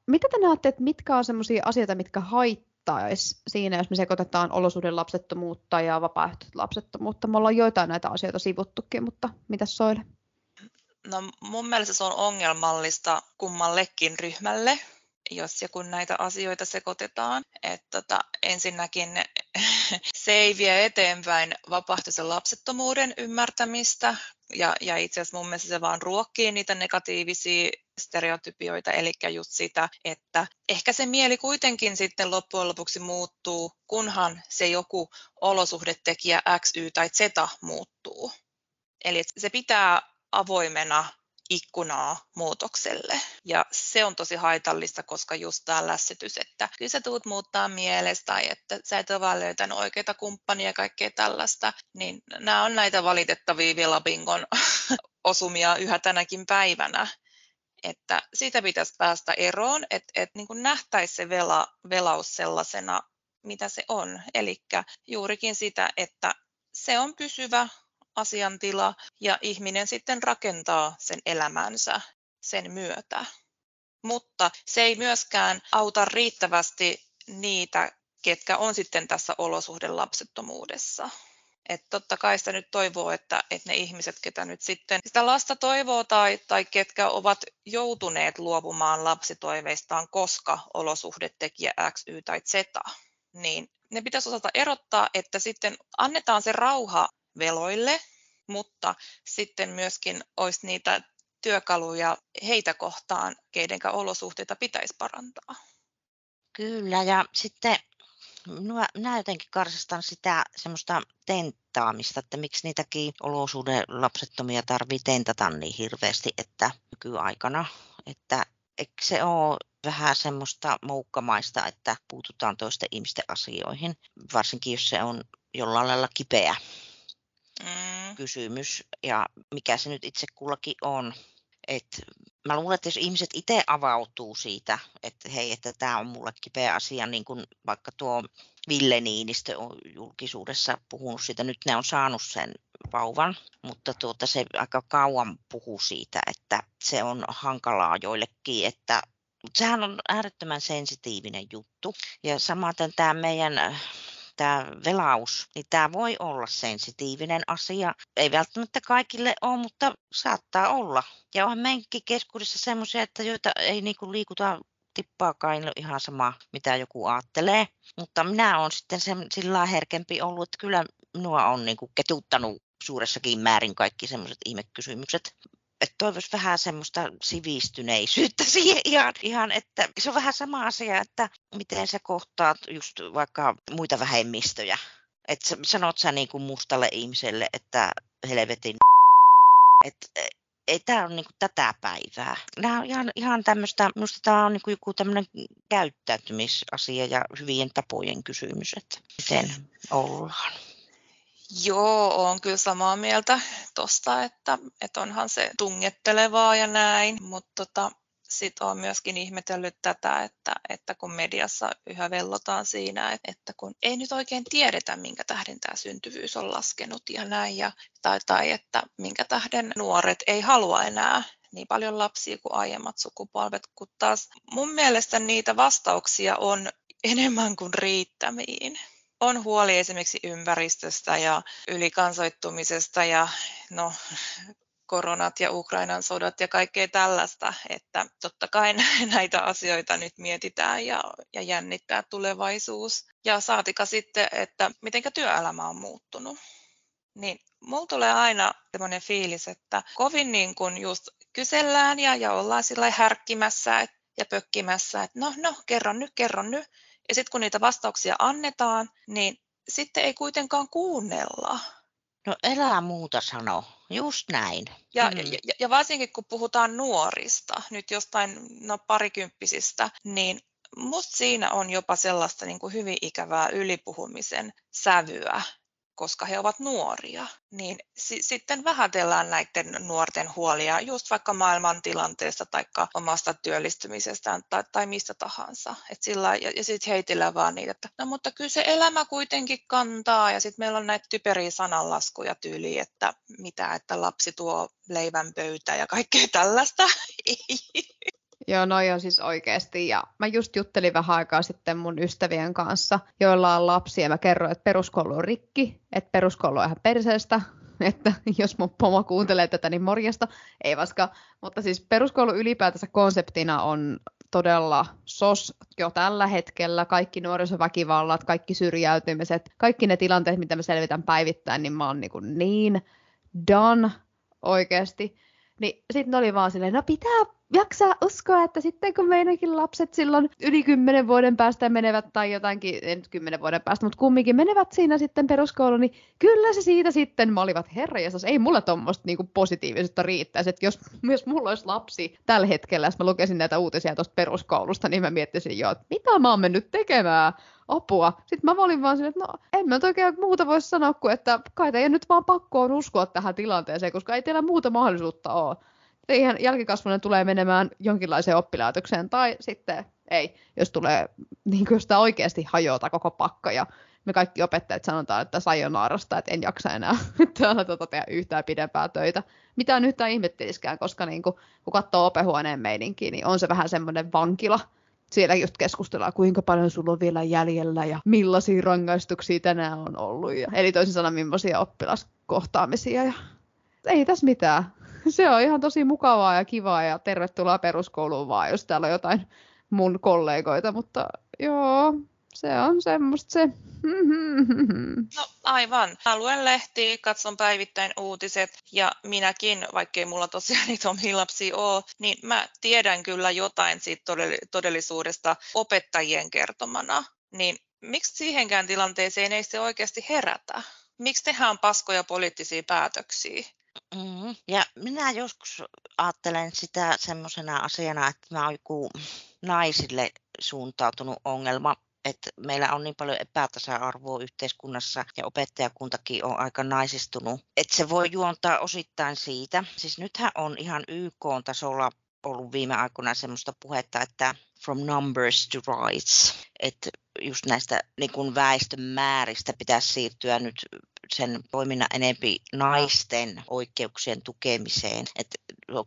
Mitä te näette, että mitkä on sellaisia asioita, mitkä haittaa auttaisi siinä, jos me sekoitetaan olosuuden lapsettomuutta ja vapaaehtoista lapsettomuutta. Me ollaan joitain näitä asioita sivuttukin, mutta mitä Soile? No mun mielestä se on ongelmallista kummallekin ryhmälle, jos ja kun näitä asioita sekoitetaan. Että tota, ensinnäkin *laughs* se ei vie eteenpäin vapaaehtoisen lapsettomuuden ymmärtämistä, ja, ja itse asiassa mun mielestä se vaan ruokkii niitä negatiivisia stereotypioita, eli just sitä, että ehkä se mieli kuitenkin sitten loppujen lopuksi muuttuu, kunhan se joku olosuhdetekijä X, Y tai Z muuttuu. Eli se pitää avoimena ikkunaa muutokselle. Ja se on tosi haitallista, koska just tämä lässytys, että kyllä sä tuut muuttaa mielestä tai että sä et ole vaan löytänyt oikeita kumppania ja kaikkea tällaista, niin nämä on näitä valitettavia vilabingon *laughs* osumia yhä tänäkin päivänä. Että siitä pitäisi päästä eroon, että, että niin nähtäisi se vela, velaus sellaisena, mitä se on. Eli juurikin sitä, että se on pysyvä asiantila ja ihminen sitten rakentaa sen elämänsä sen myötä. mutta se ei myöskään auta riittävästi niitä, ketkä on sitten tässä olosuhdelapsettomuudessa. Että totta kai sitä nyt toivoo, että, että ne ihmiset, ketä nyt sitten sitä lasta toivoo tai, tai ketkä ovat joutuneet luopumaan lapsitoiveistaan, koska olosuhdetekijä X, Y tai Z, niin ne pitäisi osata erottaa, että sitten annetaan se rauha veloille, mutta sitten myöskin olisi niitä työkaluja heitä kohtaan, keiden olosuhteita pitäisi parantaa. Kyllä, ja sitten minä, minä jotenkin karsastan sitä semmoista tenttaamista, että miksi niitäkin olosuuden lapsettomia tarvii tentata niin hirveästi, että nykyaikana, että eikö se ole vähän semmoista moukkamaista, että puututaan toisten ihmisten asioihin, varsinkin jos se on jollain lailla kipeä mm. kysymys ja mikä se nyt itse kullakin on. Et mä luulen, että jos ihmiset itse avautuu siitä, että hei, että tämä on mulle kipeä asia, niin kuin vaikka tuo Ville Niinistö on julkisuudessa puhunut siitä, nyt ne on saanut sen vauvan, mutta tuota, se aika kauan puhuu siitä, että se on hankalaa joillekin, että mutta sehän on äärettömän sensitiivinen juttu. Ja samaten tämä meidän tämä velaus, niin tämä voi olla sensitiivinen asia. Ei välttämättä kaikille ole, mutta saattaa olla. Ja on meidänkin keskuudessa semmoisia, että joita ei niinku liikuta tippaakaan, ihan sama, mitä joku ajattelee. Mutta minä olen sitten sen, sillä herkempi ollut, että kyllä minua on niinku ketuttanut suuressakin määrin kaikki semmoiset ihmekysymykset että toivoisi vähän semmoista sivistyneisyyttä *laughs* siihen ihan, ihan, että se on vähän sama asia, että miten sä kohtaat just vaikka muita vähemmistöjä. Että sanot sä niin kuin mustalle ihmiselle, että helvetin että ei tämä ole niinku tätä päivää. Nämä on ihan, ihan tämmöistä, minusta tämä on niinku joku tämmöinen käyttäytymisasia ja hyvien tapojen kysymys, että miten ollaan. Joo, on kyllä samaa mieltä tuosta, että, että onhan se tungettelevaa ja näin, mutta tota, sitten olen myöskin ihmetellyt tätä, että, että kun mediassa yhä vellotaan siinä, että kun ei nyt oikein tiedetä, minkä tähden tämä syntyvyys on laskenut ja näin, ja, tai, tai että minkä tähden nuoret ei halua enää niin paljon lapsia kuin aiemmat sukupolvet, kun taas mun mielestä niitä vastauksia on enemmän kuin riittämiin on huoli esimerkiksi ympäristöstä ja ylikansoittumisesta ja no, koronat ja Ukrainan sodat ja kaikkea tällaista, että totta kai *laughs* näitä asioita nyt mietitään ja, ja jännittää tulevaisuus. Ja saatika sitten, että miten työelämä on muuttunut. Niin mulla tulee aina sellainen fiilis, että kovin niin kuin just kysellään ja, ja ollaan sillä härkkimässä ja pökkimässä, että no, no, kerron nyt, kerron nyt. Ja sitten kun niitä vastauksia annetaan, niin sitten ei kuitenkaan kuunnella. No elää muuta sano, just näin. Ja, mm. ja, ja varsinkin kun puhutaan nuorista, nyt jostain no, parikymppisistä, niin musta siinä on jopa sellaista niin kuin hyvin ikävää ylipuhumisen sävyä, koska he ovat nuoria, niin si- sitten vähätellään näiden nuorten huolia just vaikka maailmantilanteesta tai omasta työllistymisestään tai, tai mistä tahansa. Et sillä, ja, ja sitten heitillä vaan niitä, että no mutta kyllä se elämä kuitenkin kantaa ja sitten meillä on näitä typeriä sananlaskuja tyyliin, että mitä, että lapsi tuo leivän pöytään ja kaikkea tällaista. *laughs* Joo, noi on siis oikeasti. Ja mä just juttelin vähän aikaa sitten mun ystävien kanssa, joilla on lapsia. Mä kerroin, että peruskoulu on rikki, että peruskoulu on ihan perseestä, *laughs* että jos mun pomo kuuntelee tätä, niin morjesta, ei vaska. Mutta siis peruskoulu ylipäätänsä konseptina on todella sos jo tällä hetkellä. Kaikki nuorisoväkivallat, kaikki syrjäytymiset, kaikki ne tilanteet, mitä mä selvitän päivittäin, niin mä oon niin, niin done oikeasti. Niin sitten oli vaan silleen, no pitää jaksaa uskoa, että sitten kun meidänkin lapset silloin yli kymmenen vuoden päästä menevät tai jotainkin, en nyt kymmenen vuoden päästä, mutta kumminkin menevät siinä sitten peruskouluun, niin kyllä se siitä sitten, mä olivat herra Jesus, ei mulla tuommoista niinku positiivisuutta riittäisi, että jos myös mulla olisi lapsi tällä hetkellä, jos mä lukesin näitä uutisia tuosta peruskoulusta, niin mä miettisin jo, että mitä mä oon mennyt tekemään, apua. Sitten mä olin vaan silleen, että no en mä oikein muuta voisi sanoa kuin, että kai teidän nyt vaan pakko on uskoa tähän tilanteeseen, koska ei teillä muuta mahdollisuutta ole siihen jälkikasvunen tulee menemään jonkinlaiseen oppilaitokseen tai sitten ei, jos tulee, niin kuin tämä oikeasti hajoaa koko pakka ja me kaikki opettajat sanotaan, että sajonaarasta, että en jaksa enää *laughs* täällä tuota tehdä yhtään pidempää töitä. Mitä on yhtään ihmetteliskään, koska niin kuin, kun katsoo opehuoneen meininkiä, niin on se vähän semmoinen vankila. Siellä just keskustellaan, kuinka paljon sulla on vielä jäljellä ja millaisia rangaistuksia tänään on ollut. Ja, eli toisin sanoen, millaisia oppilaskohtaamisia. Ja, ei tässä mitään. *laughs* Se on ihan tosi mukavaa ja kivaa ja tervetuloa peruskouluun vaan, jos täällä on jotain mun kollegoita, mutta joo, se on semmoista se. *laughs* No aivan. Luen lehtiä, katson päivittäin uutiset ja minäkin, vaikkei mulla tosiaan niitä omia lapsia ole, niin mä tiedän kyllä jotain siitä todellisuudesta opettajien kertomana. Niin miksi siihenkään tilanteeseen ei se oikeasti herätä? Miksi tehdään paskoja poliittisia päätöksiä? Mm-hmm. Ja minä joskus ajattelen sitä semmoisena asiana, että mä oon joku naisille suuntautunut ongelma, että meillä on niin paljon epätasa-arvoa yhteiskunnassa ja opettajakuntakin on aika naisistunut, että se voi juontaa osittain siitä. Siis nythän on ihan YK-tasolla ollut viime aikoina semmoista puhetta, että from numbers to rights, että just näistä niin kuin väestön määristä pitäisi siirtyä nyt sen toiminnan enempi naisten oikeuksien tukemiseen. Et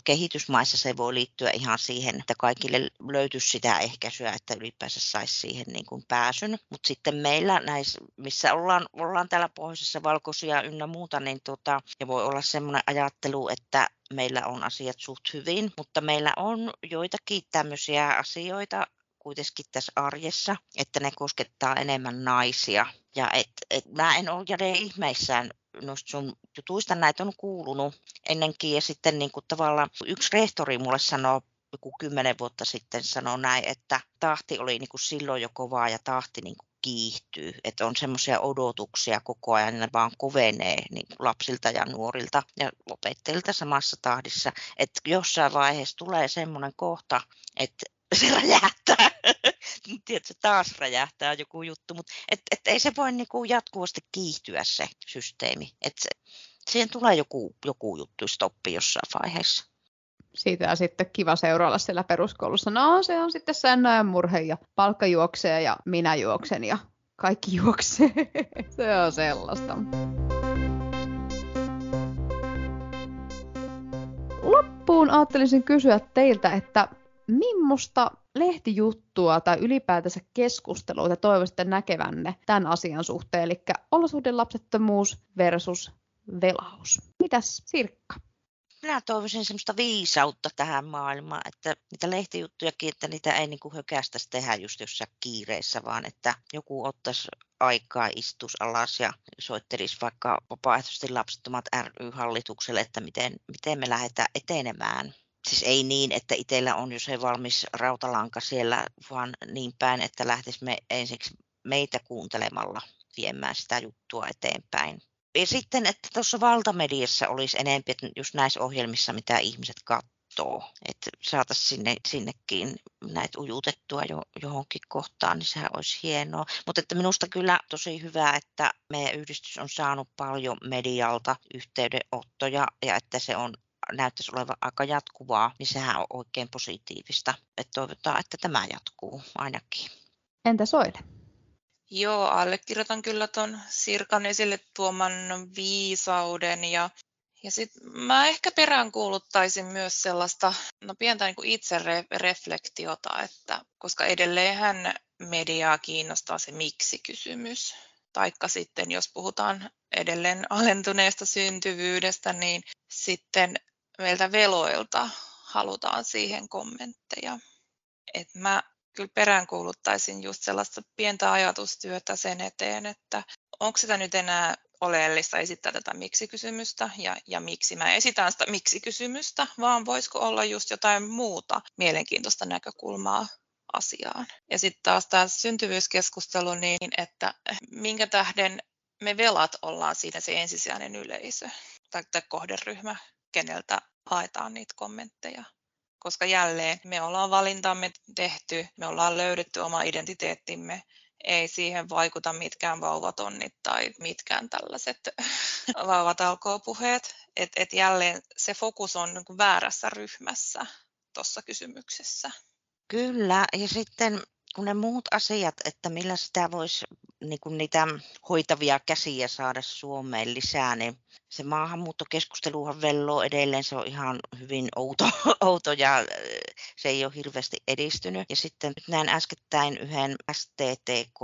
kehitysmaissa se voi liittyä ihan siihen, että kaikille löytyisi sitä ehkäisyä, että ylipäänsä saisi siihen niin kuin pääsyn. Mutta sitten meillä näissä, missä ollaan, ollaan täällä pohjoisessa valkoisia ynnä muuta, niin tota, ja voi olla semmoinen ajattelu, että meillä on asiat suht hyvin, mutta meillä on joitakin tämmöisiä asioita, kuitenkin tässä arjessa, että ne koskettaa enemmän naisia. Ja et, et mä en ole jälleen ihmeissään noista sun jutuista näitä on kuulunut ennenkin ja sitten niin kuin tavallaan yksi rehtori mulle sanoo joku kymmenen vuotta sitten sanoi näin, että tahti oli niin kuin silloin jo kovaa ja tahti niin kuin kiihtyy, että on semmoisia odotuksia koko ajan, ne vaan kovenee niin lapsilta ja nuorilta ja opettajilta samassa tahdissa, että jossain vaiheessa tulee semmoinen kohta, että *laughs* se räjähtää. Tiedätkö, taas räjähtää joku juttu, mutta et, et ei se voi niinku jatkuvasti kiihtyä se systeemi. Et se, siihen tulee joku, joku juttu stoppi jossain vaiheessa. Siitä on sitten kiva seurailla siellä peruskoulussa. No se on sitten säännöjen murhe ja palkka juoksee ja minä juoksen ja kaikki juoksee. *laughs* se on sellaista. Loppuun ajattelisin kysyä teiltä, että Mimmosta lehtijuttua tai ylipäätänsä keskustelua te toivoisitte näkevänne tämän asian suhteen, eli olosuhdelapsettomuus versus velaus. Mitäs Sirkka? Minä toivoisin semmoista viisautta tähän maailmaan, että niitä lehtijuttujakin, että niitä ei niin hökästäisi tehdä just jossain kiireessä, vaan että joku ottaisi aikaa, istus alas ja soittelisi vaikka vapaaehtoisesti lapsettomat ry-hallitukselle, että miten, miten me lähdetään etenemään siis ei niin, että itsellä on jo se valmis rautalanka siellä, vaan niin päin, että lähtisi me ensiksi meitä kuuntelemalla viemään sitä juttua eteenpäin. Ja sitten, että tuossa valtamediassa olisi enemmän että just näissä ohjelmissa, mitä ihmiset katsoo, että saataisiin sinne, sinnekin näitä ujutettua jo, johonkin kohtaan, niin sehän olisi hienoa. Mutta että minusta kyllä tosi hyvä, että meidän yhdistys on saanut paljon medialta yhteydenottoja ja että se on näyttäisi olevan aika jatkuvaa, niin sehän on oikein positiivista. Että toivotaan, että tämä jatkuu ainakin. Entä Soile? Joo, allekirjoitan kyllä tuon Sirkan esille tuoman viisauden ja ja sitten mä ehkä peräänkuuluttaisin myös sellaista no pientä niin kuin itsereflektiota, että koska edelleenhän mediaa kiinnostaa se miksi-kysymys. Taikka sitten, jos puhutaan edelleen alentuneesta syntyvyydestä, niin sitten meiltä veloilta halutaan siihen kommentteja. Et mä kyllä peräänkuuluttaisin just sellaista pientä ajatustyötä sen eteen, että onko sitä nyt enää oleellista esittää tätä miksi-kysymystä ja, ja miksi mä esitän sitä miksi-kysymystä, vaan voisiko olla just jotain muuta mielenkiintoista näkökulmaa asiaan. Ja sitten taas tämä syntyvyyskeskustelu niin, että minkä tähden me velat ollaan siinä se ensisijainen yleisö tai, kohderyhmä, keneltä haetaan niitä kommentteja. Koska jälleen me ollaan valintamme tehty, me ollaan löydetty oma identiteettimme, ei siihen vaikuta mitkään vauvatonnit tai mitkään tällaiset *laughs* vauvatalkoopuheet. Et, et jälleen se fokus on niin väärässä ryhmässä tuossa kysymyksessä. Kyllä, ja sitten kun ne muut asiat, että millä sitä voisi niin kuin niitä hoitavia käsiä saada Suomeen lisää, niin se maahanmuuttokeskusteluhan velloo edelleen, se on ihan hyvin outo, *laughs* outo ja äh, se ei ole hirveästi edistynyt. Ja sitten nyt näin äskettäin yhden STTK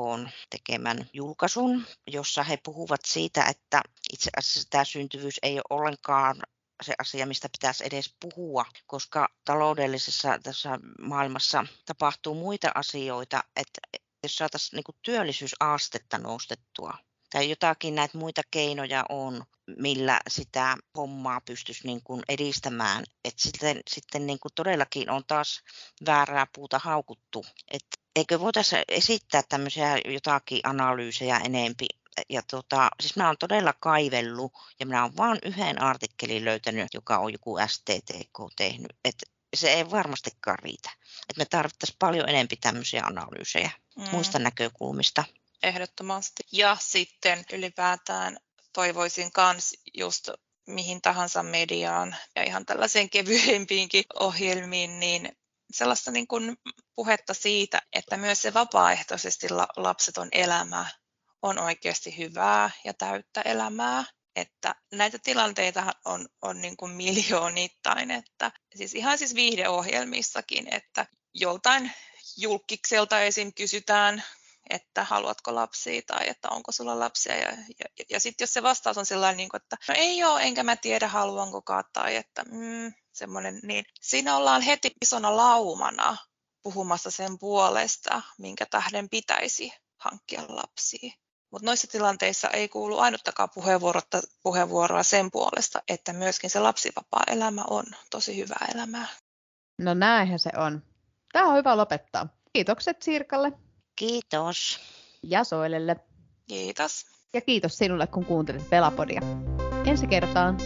tekemän julkaisun, jossa he puhuvat siitä, että itse asiassa tämä syntyvyys ei ole ollenkaan se asia, mistä pitäisi edes puhua, koska taloudellisessa tässä maailmassa tapahtuu muita asioita, että jos saataisiin niin työllisyysastetta nostettua tai jotakin näitä muita keinoja on, millä sitä hommaa pystyisi niin kuin edistämään. että sitten, sitten niin kuin todellakin on taas väärää puuta haukuttu. Et eikö voitaisiin esittää tämmöisiä jotakin analyysejä enempi ja tota, siis mä oon todella kaivellut ja minä oon vain yhden artikkelin löytänyt, joka on joku STTK tehnyt. Et se ei varmastikaan riitä. Et me tarvittaisiin paljon enempi tämmöisiä analyysejä mm. muista näkökulmista. Ehdottomasti. Ja sitten ylipäätään toivoisin kans just mihin tahansa mediaan ja ihan tällaisiin kevyempiinkin ohjelmiin, niin sellaista niin kuin puhetta siitä, että myös se vapaaehtoisesti lapseton elämä on oikeasti hyvää ja täyttä elämää. Että näitä tilanteita on, on niin kuin miljoonittain, että siis ihan siis viihdeohjelmissakin, että joltain julkikselta esim. kysytään, että haluatko lapsia tai että onko sulla lapsia. Ja, ja, ja sitten jos se vastaus on sellainen, niin kuin, että no ei ole, enkä mä tiedä haluanko tai että mm, semmoinen, niin siinä ollaan heti isona laumana puhumassa sen puolesta, minkä tähden pitäisi hankkia lapsia. Mutta noissa tilanteissa ei kuulu ainuttakaan puheenvuoroa sen puolesta, että myöskin se lapsivapaa-elämä on tosi hyvää elämää. No näinhän se on. Tämä on hyvä lopettaa. Kiitokset Sirkalle. Kiitos. Ja Soilelle. Kiitos. Ja kiitos sinulle, kun kuuntelit Pelapodia. Ensi kertaan.